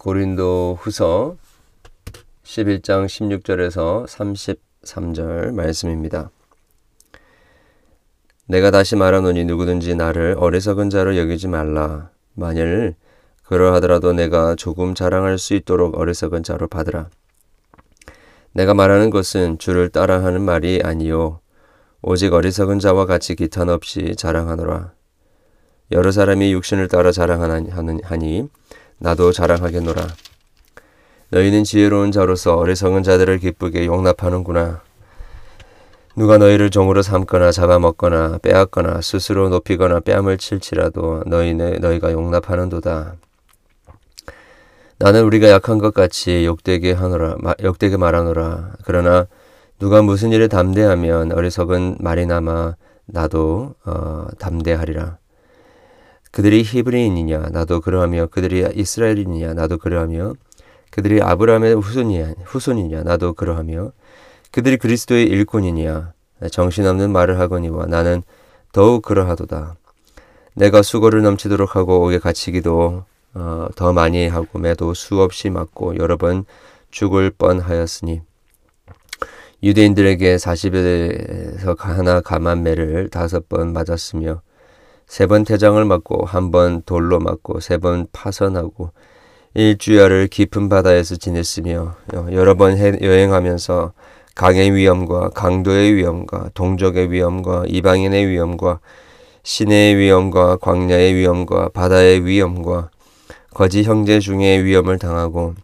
고린도 후서 11장 16절에서 33절 말씀입니다. 내가 다시 말하노니 누구든지 나를 어리석은 자로 여기지 말라. 만일 그러하더라도 내가 조금 자랑할 수 있도록 어리석은 자로 받으라. 내가 말하는 것은 주를 따라하는 말이 아니요 오직 어리석은 자와 같이 기탄 없이 자랑하노라. 여러 사람이 육신을 따라 자랑하니 나도 자랑하겠노라. 너희는 지혜로운 자로서 어리석은 자들을 기쁘게 용납하는구나. 누가 너희를 종으로 삼거나 잡아먹거나 빼앗거나 스스로 높이거나 뺨을 칠지라도 너희는 너희가 용납하는도다. 나는 우리가 약한 것 같이 욕되게 하노라 욕되게 말하노라. 그러나 누가 무슨 일에 담대하면 어리석은 말이나마 나도 어, 담대하리라. 그들이 히브리인이냐 나도 그러하며 그들이 이스라엘인이냐 나도 그러하며 그들이 아브라함의 후손이냐 후손이냐 나도 그러하며 그들이 그리스도의 일꾼이냐 정신없는 말을 하거니와 나는 더욱 그러하도다. 내가 수고를 넘치도록 하고 옥에 갇히기도 어, 더 많이 하고 매도 수없이 맞고 여러 번 죽을 뻔하였으니 유대인들에게 40에서 하나 감한 매를 다섯 번 맞았으며 세 번 태장을 맞고 한 번 돌로 맞고 세 번 파선하고 일주야를 깊은 바다에서 지냈으며 여러 번 여행하면서 강의 위험과 강도의 위험과 동족의 위험과 이방인의 위험과 시내의 위험과 광야의 위험과 바다의 위험과 거지 형제 중의 위험을 당하고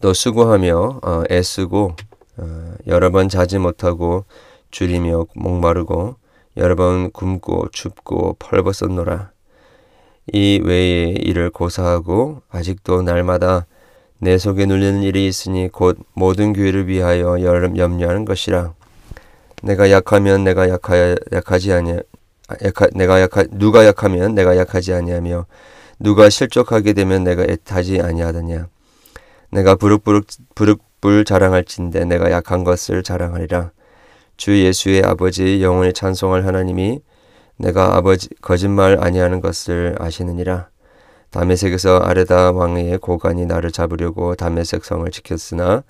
또 수고하며 어, 애쓰고 어, 여러 번 자지 못하고 줄이며 목마르고 여러 번 굶고 춥고 펄벗었노라. 이 외에 이를 고사하고 아직도 날마다 내 속에 눌리는 일이 있으니 곧 모든 교회를 위하여 염려하는 것이라. 내가 약하면 내가 약하, 약하지 아니 약하, 내가 약하, 누가 약하면 내가 약하지 아니하며 누가 실족하게 되면 내가 애타지 아니하더냐. 내가 부룩부룩 부룩불 자랑할진대 내가 약한 것을 자랑하리라. 주 예수의 아버지 영원히 찬송할 하나님이 내가 아버지 거짓말 아니하는 것을 아시느니라. 다메섹에서 아레다 왕의 고관이 나를 잡으려고 다메섹 성을 지켰으나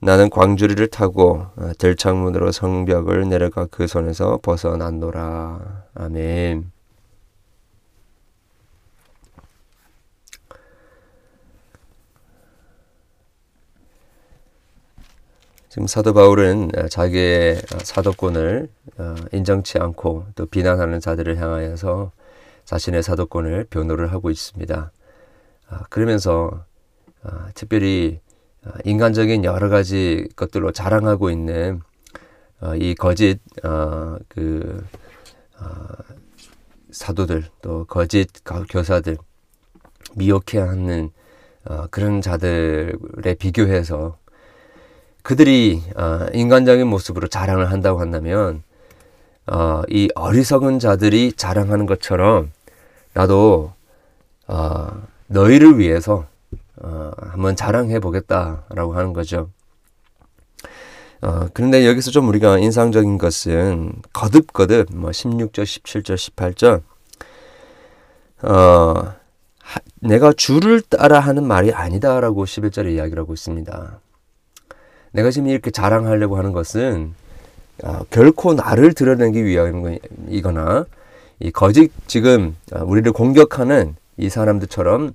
나는 광주리를 타고 들창문으로 성벽을 내려가 그 손에서 벗어났노라. 아멘. 지금 사도 바울은 어, 자기의 어, 사도권을 어, 인정치 않고 또 비난하는 자들을 향하여서 자신의 사도권을 변호를 하고 있습니다. 아, 그러면서 특별히 인간적인 여러 가지 것들로 자랑하고 있는 이 거짓 그 사도들 또 거짓 교사들 미혹해 하는 그런 자들에 비교해서 그들이 어, 인간적인 모습으로 자랑을 한다고 한다면 어, 이 어리석은 자들이 자랑하는 것처럼 나도 어, 너희를 위해서 어, 한번 자랑해 보겠다라고 하는 거죠. 어, 그런데 여기서 좀 우리가 인상적인 것은 거듭거듭 뭐 16절, 17절, 18절 어, 하, 내가 주를 따라 하는 말이 아니다라고 11절에 이야기를 하고 있습니다. 내가 지금 이렇게 자랑하려고 하는 것은 어, 결코 나를 드러내기 위함이거나 이 거짓 지금 어, 우리를 공격하는 이 사람들처럼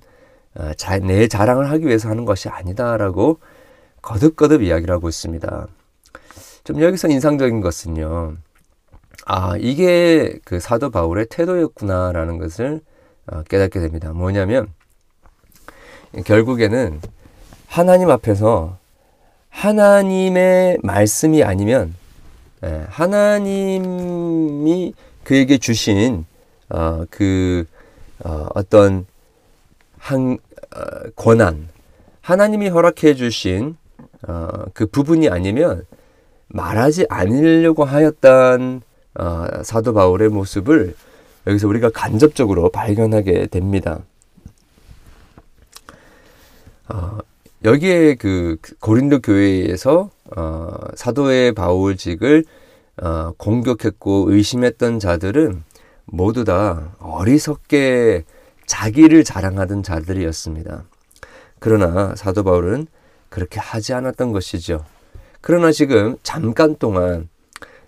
어, 자, 내 자랑을 하기 위해서 하는 것이 아니다라고 거듭거듭 이야기를 하고 있습니다. 좀 여기서 인상적인 것은요. 아, 이게 그 사도 바울의 태도였구나라는 것을 어, 깨닫게 됩니다. 뭐냐면 결국에는 하나님 앞에서 하나님의 말씀이 아니면 예, 하나님이 그에게 주신 어, 그 어, 어떤 한 어, 권한, 하나님이 허락해 주신 어, 그 부분이 아니면 말하지 않으려고 하였던 어, 사도 바울의 모습을 여기서 우리가 간접적으로 발견하게 됩니다. 어, 여기에 그 고린도 교회에서 어, 사도의 바울직을 어, 공격했고 의심했던 자들은 모두 다 어리석게 자기를 자랑하던 자들이었습니다. 그러나 사도 바울은 그렇게 하지 않았던 것이죠. 그러나 지금 잠깐 동안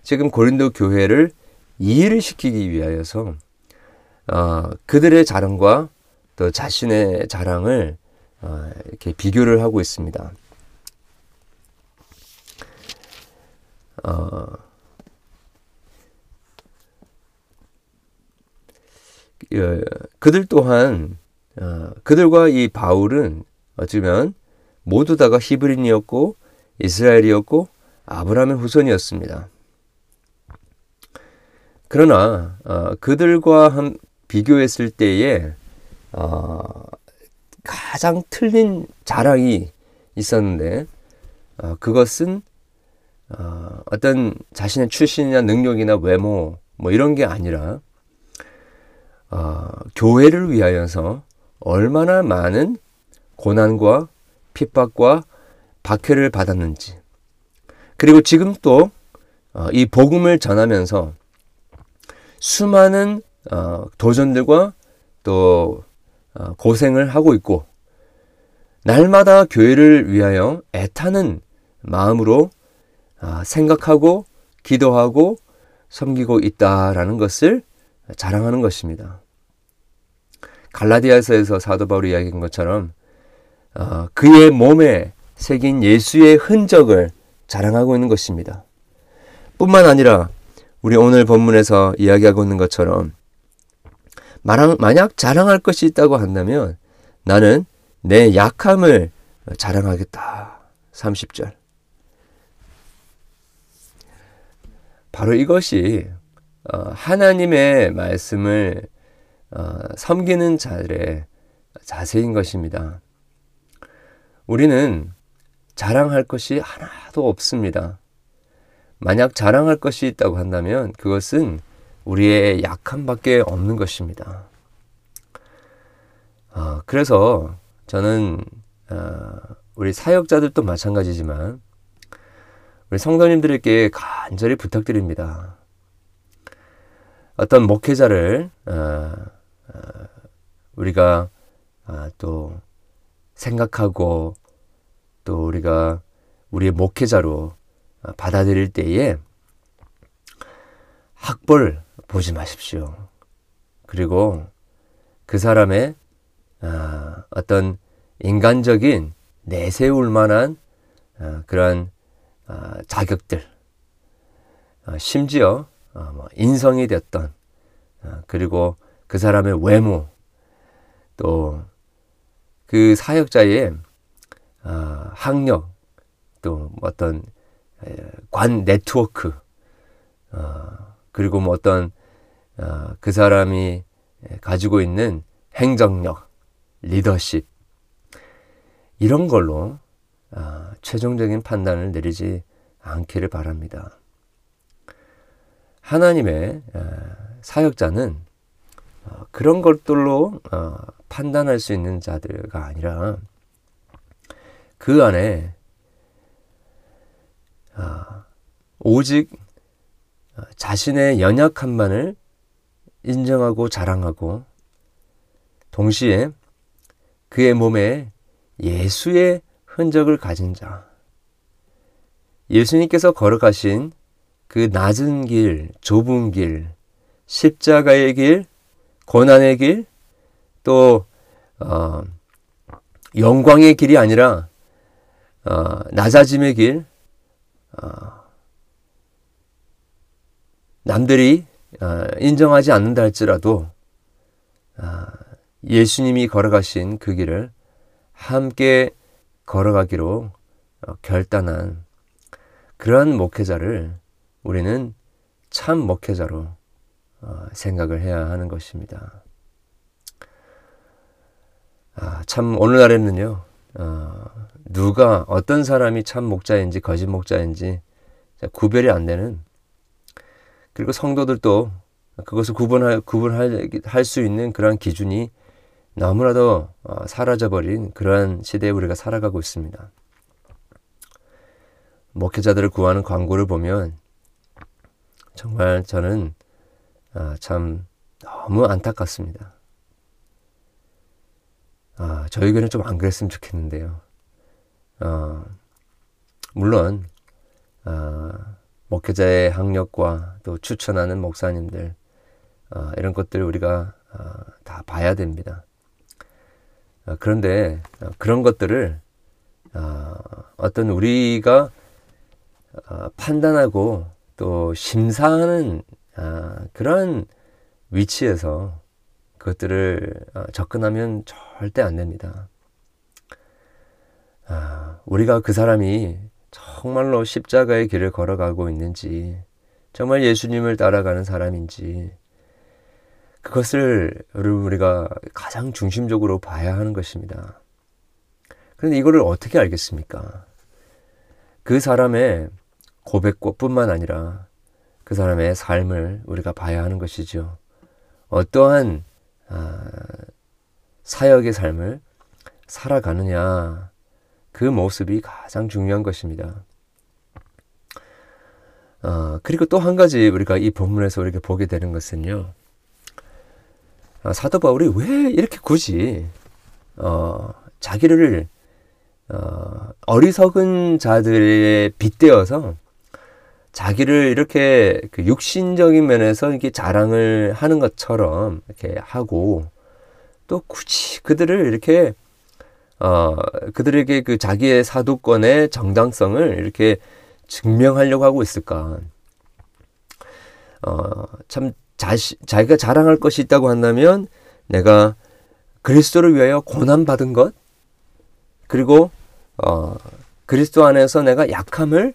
지금 고린도 교회를 이해를 시키기 위하여서 어, 그들의 자랑과 또 자신의 자랑을 어, 이렇게 비교를 하고 있습니다. 어, 예, 그들 또한 어, 그들과 이 바울은 어쩌면 모두 다가 히브리인이었고 이스라엘이었고 아브라함의 후손이었습니다. 그러나 어, 그들과 한, 비교했을 때에 어, 가장 틀린 자랑이 있었는데 어, 그것은 어, 어떤 자신의 출신이나 능력이나 외모 뭐 이런 게 아니라 어, 교회를 위하여서 얼마나 많은 고난과 핍박과 박해를 받았는지 그리고 지금 또이 어, 복음을 전하면서 수많은 어, 도전들과 또 어, 고생을 하고 있고 날마다 교회를 위하여 애타는 마음으로 아, 생각하고 기도하고 섬기고 있다라는 것을 자랑하는 것입니다. 갈라디아서에서 사도 바울이 이야기한 것처럼 어, 그의 몸에 새긴 예수의 흔적을 자랑하고 있는 것입니다. 뿐만 아니라 우리 오늘 본문에서 이야기하고 있는 것처럼 만약 자랑할 것이 있다고 한다면 나는 내 약함을 자랑하겠다. 30절. 바로 이것이 어, 하나님의 말씀을 어, 섬기는 자들의 자세인 것입니다. 우리는 자랑할 것이 하나도 없습니다. 만약 자랑할 것이 있다고 한다면 그것은 우리의 약함밖에 없는 것입니다. 어, 그래서 저는 어, 우리 사역자들도 마찬가지지만 우리 성도님들에게 간절히 부탁드립니다. 어떤 목회자를 어, 어, 우리가 아, 또 생각하고 또 우리가 우리의 목회자로 어, 받아들일 때에 학벌 보지 마십시오. 그리고 그 사람의 어, 어떤 인간적인 내세울 만한 어, 그러한 자격들, 심지어 뭐 인성이 됐던 그리고 그 사람의 외모 또 그 사역자의 학력 또 어떤 관 네트워크 어, 그리고 뭐 어떤 어, 그 사람이 가지고 있는 행정력, 리더십 이런 걸로 어, 최종적인 판단을 내리지 않기를 바랍니다. 하나님의 사역자는 그런 것들로 판단할 수 있는 자들가 아니라 그 안에 아, 오직 자신의 연약함만을 인정하고 자랑하고 동시에 그의 몸에 예수의 흔적을 가진 자. 예수님께서 걸어가신 그 낮은 길, 좁은 길, 십자가의 길, 고난의 길, 또 어, 영광의 길이 아니라 어, 낮아짐의 길, 어, 남들이 어, 인정하지 않는다 할지라도 어, 예수님이 걸어가신 그 길을 함께 걸어가기로 결단한 그러한 목회자를 우리는 참 목회자로 생각을 해야 하는 것입니다. 아, 참 오늘날에는요 누가 어떤 사람이 참 목자인지 거짓 목자인지 구별이 안 되는 그리고 성도들도 그것을 구분할 구분할 할수 있는 그러한 기준이 너무나도 어, 사라져버린 그러한 시대에 우리가 살아가고 있습니다. 목회자들을 구하는 광고를 보면 정말 저는 아, 참 너무 안타깝습니다. 아, 저에게는 좀 안 그랬으면 좋겠는데요. 어, 물론 어, 목회자의 학력과 또 추천하는 목사님들 어, 이런 것들 우리가 어, 다 봐야 됩니다. 어, 그런데 어, 그런 것들을 어, 어떤 우리가 어, 판단하고 또 심사하는 어, 그런 위치에서 그것들을 어, 접근하면 절대 안 됩니다. 아, 우리가 그 사람이 정말로 십자가의 길을 걸어가고 있는지, 정말 예수님을 따라가는 사람인지, 그것을 우리가 가장 중심적으로 봐야 하는 것입니다. 그런데 이거를 어떻게 알겠습니까? 그 사람의 고백뿐만 아니라 그 사람의 삶을 우리가 봐야 하는 것이죠. 어떠한 아, 사역의 삶을 살아가느냐 그 모습이 가장 중요한 것입니다. 어, 그리고 또 한 가지 우리가 이 본문에서 우리가 보게 되는 것은요. 어, 사도 바울이 왜 이렇게 굳이 어, 자기를 어, 어리석은 자들에 빗대어서 자기를 이렇게 그 육신적인 면에서 이렇게 자랑을 하는 것처럼 이렇게 하고 또 굳이 그들을 이렇게 어, 그들에게 그 자기의 사도권의 정당성을 이렇게 증명하려고 하고 있을까? 어, 참, 자시, 자기가 자랑할 것이 있다고 한다면 내가 그리스도를 위하여 고난 받은 것, 그리고, 어, 그리스도 안에서 내가 약함을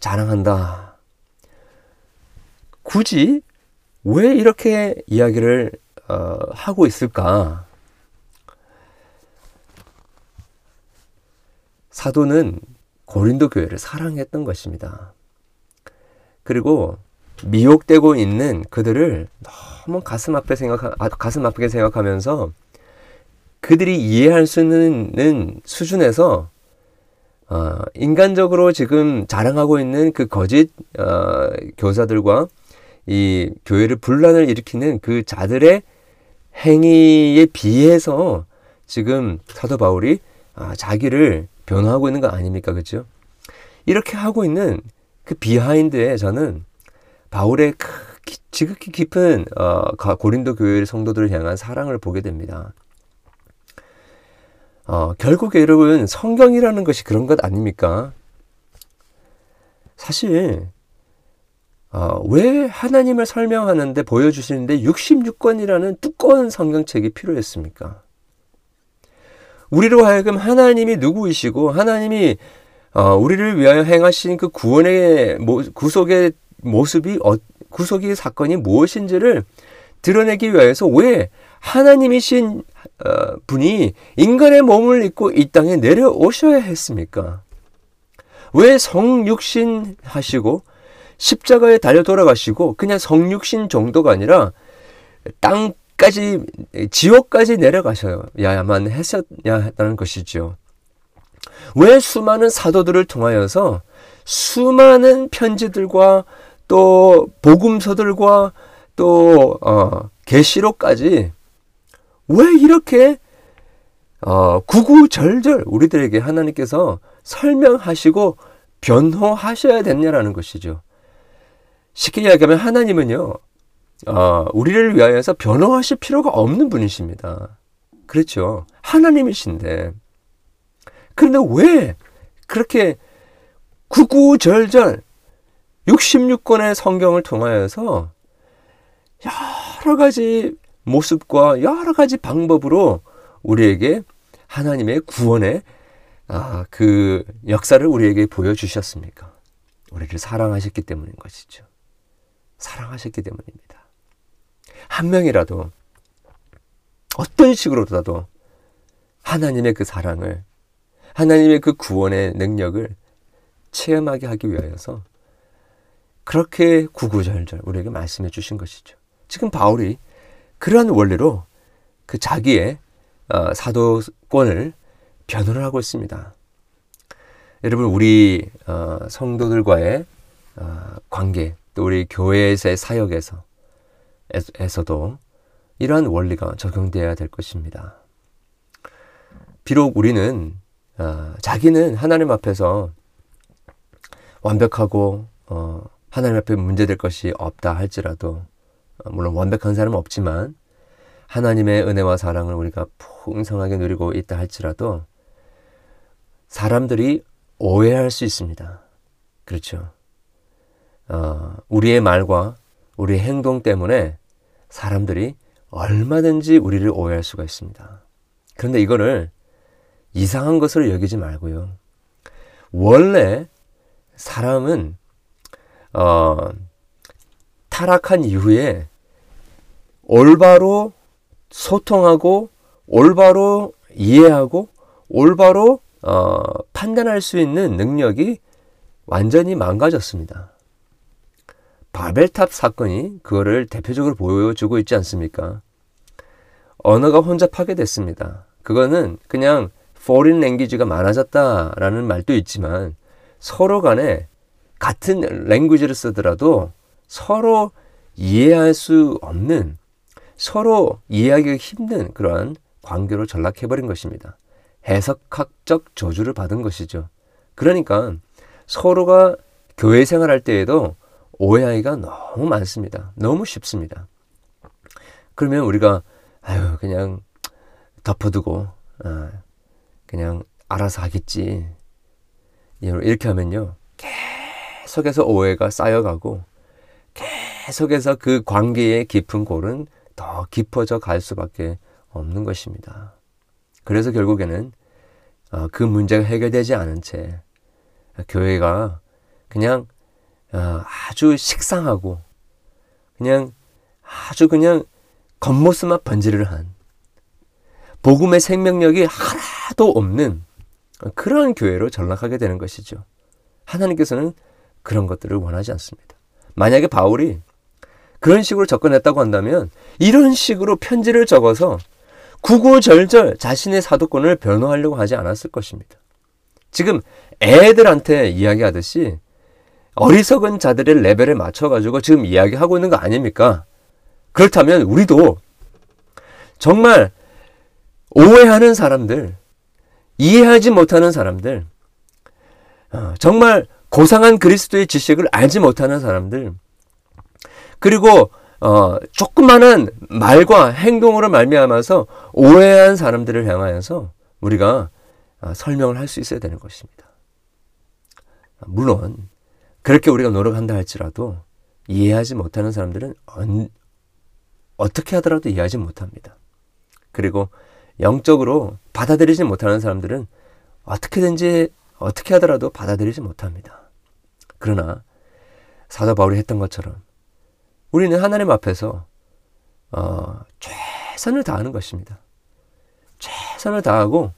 자랑한다. 굳이 왜 이렇게 이야기를 어, 하고 있을까? 사도는 고린도 교회를 사랑했던 것입니다. 그리고 미혹되고 있는 그들을 너무 가슴 아프게 생각 아, 가슴 아프게 생각하면서 그들이 이해할 수 있는 수준에서 어, 인간적으로 지금 자랑하고 있는 그 거짓 어, 교사들과 이 교회를 분란을 일으키는 그 자들의 행위에 비해서 지금 사도 바울이 아, 자기를 변화하고 있는 거 아닙니까? 그죠? 이렇게 하고 있는 그 비하인드에 저는 바울의 지극히 깊은 어, 고린도 교회 성도들을 향한 사랑을 보게 됩니다. 어, 결국 여러분 성경이라는 것이 그런 것 아닙니까? 사실 어, 왜 하나님을 설명하는데 보여주시는데 66권이라는 두꺼운 성경책이 필요했습니까? 우리로 하여금 하나님이 누구이시고 하나님이 어, 우리를 위하여 행하신 그 구원의 모, 구속의 모습이 어, 구속의 사건이 무엇인지를 드러내기 위해서 왜 하나님이신 어, 분이 인간의 몸을 입고 이 땅에 내려오셔야 했습니까? 왜 성육신 하시고 십자가에 달려 돌아가시고 그냥 성육신 정도가 아니라 땅 까지 지옥까지 내려가셔야 야만 했었냐는 것이죠. 왜 수많은 사도들을 통하여서 수많은 편지들과 또 복음서들과 또 어, 계시록까지 왜 이렇게 어, 구구절절 우리들에게 하나님께서 설명하시고 변호하셔야 됐냐라는 것이죠. 쉽게 이야기하면 하나님은요, 어, 우리를 위하여서 변호하실 필요가 없는 분이십니다. 그렇죠. 하나님이신데. 그런데 왜 그렇게 구구절절 66권의 성경을 통하여서 여러 가지 모습과 여러 가지 방법으로 우리에게 하나님의 구원의 아, 그 역사를 우리에게 보여주셨습니까? 우리를 사랑하셨기 때문인 것이죠. 사랑하셨기 때문입니다. 한 명이라도 어떤 식으로라도 하나님의 그 사랑을 하나님의 그 구원의 능력을 체험하게 하기 위하여서 그렇게 구구절절 우리에게 말씀해 주신 것이죠. 지금 바울이 그러한 원리로 그 자기의 어, 사도권을 변호를 하고 있습니다. 여러분 우리 어, 성도들과의 어, 관계 또 우리 교회에서의 사역에서 에서도 이러한 원리가 적용되어야 될 것입니다. 비록 우리는 어, 자기는 하나님 앞에서 완벽하고 어, 하나님 앞에 문제될 것이 없다 할지라도 어, 물론 완벽한 사람은 없지만 하나님의 은혜와 사랑을 우리가 풍성하게 누리고 있다 할지라도 사람들이 오해할 수 있습니다. 그렇죠. 어, 우리의 말과 우리의 행동 때문에 사람들이 얼마든지 우리를 오해할 수가 있습니다. 그런데 이거를 이상한 것으로 여기지 말고요. 원래 사람은 어, 타락한 이후에 올바로 소통하고 올바로 이해하고 올바로 어, 판단할 수 있는 능력이 완전히 망가졌습니다. 바벨탑 사건이 그거를 대표적으로 보여주고 있지 않습니까? 언어가 혼잡하게 됐습니다. 그거는 그냥 foreign language가 많아졌다라는 말도 있지만 서로 간에 같은 랭귀지를 쓰더라도 서로 이해할 수 없는 서로 이해하기 힘든 그러한 관계로 전락해버린 것입니다. 해석학적 저주를 받은 것이죠. 그러니까 서로가 교회 생활할 때에도 오해하기가 너무 많습니다. 너무 쉽습니다. 그러면 우리가 아유 그냥 덮어두고 아, 그냥 알아서 하겠지 이렇게 하면요 계속해서 오해가 쌓여가고 계속해서 그 관계의 깊은 골은 더 깊어져 갈 수밖에 없는 것입니다. 그래서 결국에는 어, 그 문제가 해결되지 않은 채 교회가 그냥 어, 아주 식상하고 그냥 아주 그냥 겉모습만 번지를 한 복음의 생명력이 하나도 없는 그런 교회로 전락하게 되는 것이죠. 하나님께서는 그런 것들을 원하지 않습니다. 만약에 바울이 그런 식으로 접근했다고 한다면 이런 식으로 편지를 적어서 구구절절 자신의 사도권을 변호하려고 하지 않았을 것입니다. 지금 애들한테 이야기하듯이 어리석은 자들의 레벨에 맞춰가지고 지금 이야기하고 있는 거 아닙니까? 그렇다면 우리도 정말 오해하는 사람들, 이해하지 못하는 사람들, 어, 정말 고상한 그리스도의 지식을 알지 못하는 사람들, 그리고 어, 조그마한 말과 행동으로 말미암아서 오해한 사람들을 향하여서 우리가 어, 설명을 할 수 있어야 되는 것입니다. 물론 그렇게 우리가 노력한다 할지라도 이해하지 못하는 사람들은 언, 어떻게 하더라도 이해하지 못합니다. 그리고 영적으로 받아들이지 못하는 사람들은 어떻게든지 어떻게 하더라도 받아들이지 못합니다. 그러나 사도 바울이 했던 것처럼 우리는 하나님 앞에서 어, 최선을 다하는 것입니다. 최선을 다하고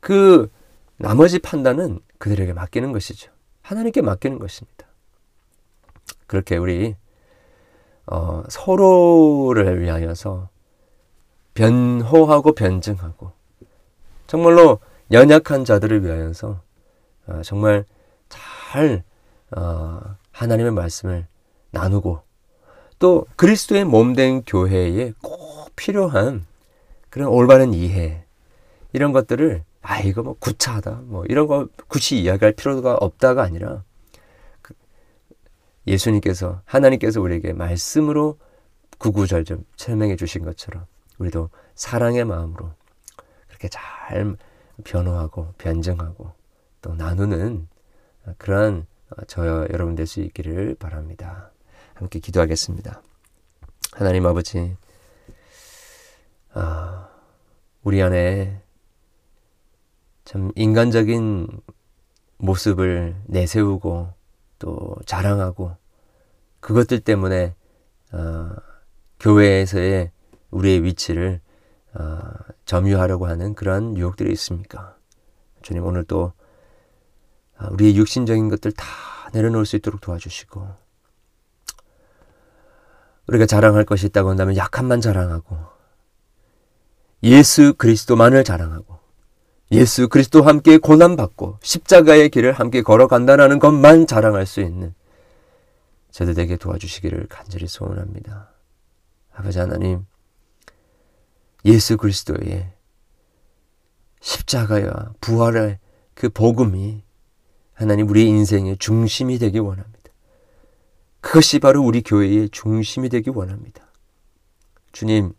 그 나머지 판단은 그들에게 맡기는 것이죠. 하나님께 맡기는 것입니다. 그렇게 우리 어, 서로를 위하여서 변호하고 변증하고 정말로 연약한 자들을 위하여서 어, 정말 잘 어, 하나님의 말씀을 나누고 또 그리스도의 몸된 교회에 꼭 필요한 그런 올바른 이해 이런 것들을 아 이거 뭐 구차하다 뭐 이런 거 굳이 이야기할 필요가 없다가 아니라 그 예수님께서 하나님께서 우리에게 말씀으로 구구절절 설명해 주신 것처럼 우리도 사랑의 마음으로 그렇게 잘 변호하고 변증하고 또 나누는 그러한 저 여러분 될 수 있기를 바랍니다. 함께 기도하겠습니다. 하나님 아버지, 아, 우리 안에 참 인간적인 모습을 내세우고 또 자랑하고 그것들 때문에 어, 교회에서의 우리의 위치를 어, 점유하려고 하는 그러한 유혹들이 있습니까? 주님 오늘 또 아, 우리의 육신적인 것들 다 내려놓을 수 있도록 도와주시고 우리가 자랑할 것이 있다고 한다면 약함만 자랑하고 예수 그리스도만을 자랑하고 예수 그리스도와 함께 고난받고 십자가의 길을 함께 걸어간다는 것만 자랑할 수 있는 저들에게 도와주시기를 간절히 소원합니다. 아버지 하나님, 예수 그리스도의 십자가야 부활의 그 복음이 하나님 우리 인생의 중심이 되기 원합니다. 그것이 바로 우리 교회의 중심이 되기 원합니다. 주님,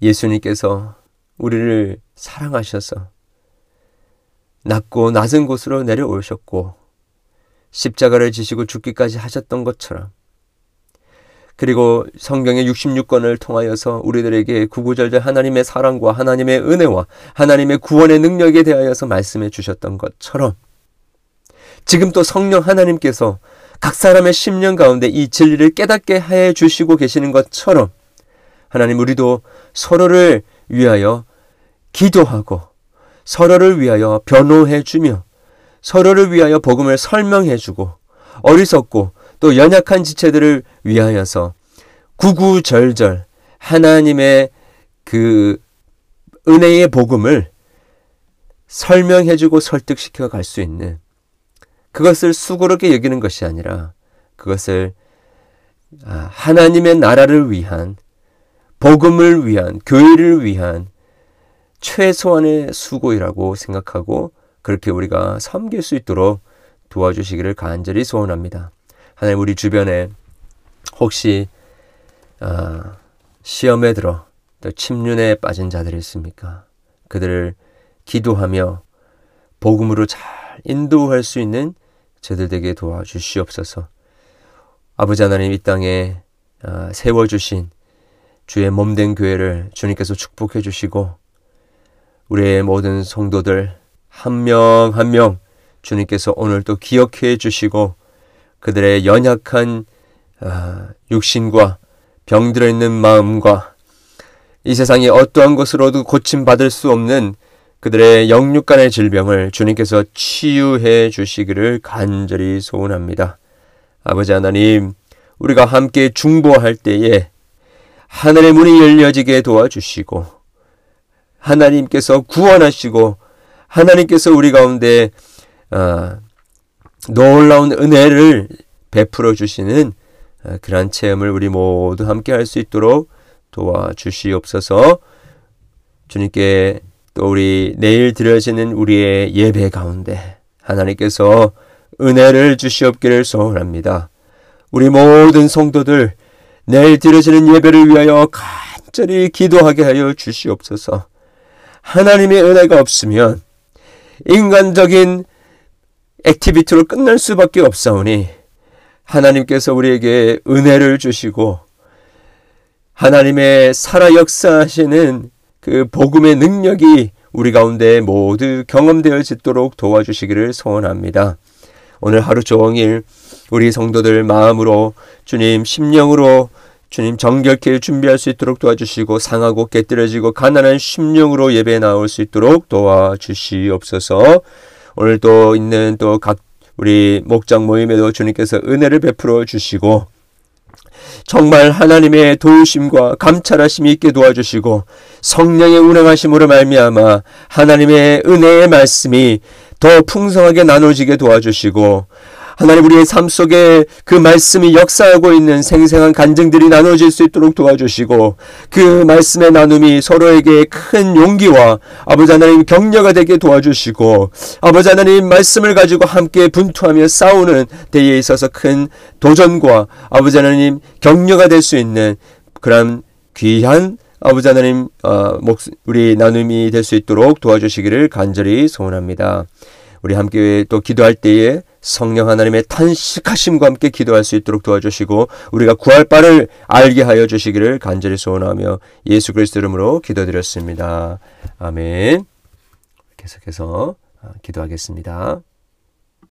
예수님께서 우리를 사랑하셔서 낮고 낮은 곳으로 내려오셨고 십자가를 지시고 죽기까지 하셨던 것처럼 그리고 성경의 66권을 통하여서 우리들에게 구구절절 하나님의 사랑과 하나님의 은혜와 하나님의 구원의 능력에 대하여서 말씀해 주셨던 것처럼 지금 또 성령 하나님께서 각 사람의 심령 가운데 이 진리를 깨닫게 해 주시고 계시는 것처럼 하나님 우리도 서로를 위하여 기도하고 서로를 위하여 변호해 주며 서로를 위하여 복음을 설명해 주고 어리석고 또 연약한 지체들을 위하여서 구구절절 하나님의 그 은혜의 복음을 설명해 주고 설득시켜 갈 수 있는 그것을 수고롭게 여기는 것이 아니라 그것을 아, 하나님의 나라를 위한 복음을 위한 교회를 위한 최소한의 수고이라고 생각하고 그렇게 우리가 섬길 수 있도록 도와주시기를 간절히 소원합니다. 하나님 우리 주변에 혹시 아, 시험에 들어 또 침륜에 빠진 자들이 있습니까? 그들을 기도하며 복음으로 잘 인도할 수 있는 저들에게 도와주시옵소서. 아버지 하나님 이 땅에 아, 세워주신 주의 몸된 교회를 주님께서 축복해 주시고 우리의 모든 성도들 한 명 한명 주님께서 오늘 또 기억해 주시고 그들의 연약한 아, 육신과 병들어 있는 마음과 이 세상에 어떠한 것으로도 고침받을 수 없는 그들의 영육간의 질병을 주님께서 치유해 주시기를 간절히 소원합니다. 아버지 하나님, 우리가 함께 중보할 때에 하늘의 문이 열려지게 도와주시고 하나님께서 구원하시고 하나님께서 우리 가운데 어, 놀라운 은혜를 베풀어 주시는 어, 그러한 체험을 우리 모두 함께 할 수 있도록 도와주시옵소서. 주님께 또 우리 내일 드려지는 우리의 예배 가운데 하나님께서 은혜를 주시옵기를 소원합니다. 우리 모든 성도들 내일 드려지는 예배를 위하여 간절히 기도하게 하여 주시옵소서. 하나님의 은혜가 없으면 인간적인 액티비티로 끝날 수밖에 없사오니 하나님께서 우리에게 은혜를 주시고 하나님의 살아 역사하시는 그 복음의 능력이 우리 가운데 모두 경험되어지도록 도와주시기를 소원합니다. 오늘 하루 종일 우리 성도들 마음으로 주님 심령으로 주님 정결케 준비할 수 있도록 도와주시고 상하고 깨뜨려지고 가난한 심령으로 예배 나올 수 있도록 도와주시옵소서. 오늘 또 있는 또 각 우리 목장 모임에도 주님께서 은혜를 베풀어 주시고 정말 하나님의 도우심과 감찰하심이 있게 도와주시고 성령의 운행하심으로 말미암아 하나님의 은혜의 말씀이 더 풍성하게 나눠지게 도와주시고 하나님 우리의 삶 속에 그 말씀이 역사하고 있는 생생한 간증들이 나눠질 수 있도록 도와주시고 그 말씀의 나눔이 서로에게 큰 용기와 아버지 하나님 격려가 되게 도와주시고 아버지 하나님 말씀을 가지고 함께 분투하며 싸우는 때에 있어서 큰 도전과 아버지 하나님 격려가 될 수 있는 그런 귀한 아버지 하나님 어, 우리 나눔이 될 수 있도록 도와주시기를 간절히 소원합니다. 우리 함께 또 기도할 때에 성령 하나님의 탄식하심과 함께 기도할 수 있도록 도와주시고 우리가 구할 바를 알게 하여 주시기를 간절히 소원하며 예수 그리스도 이름으로 기도드렸습니다. 아멘. 계속해서 아, 기도하겠습니다.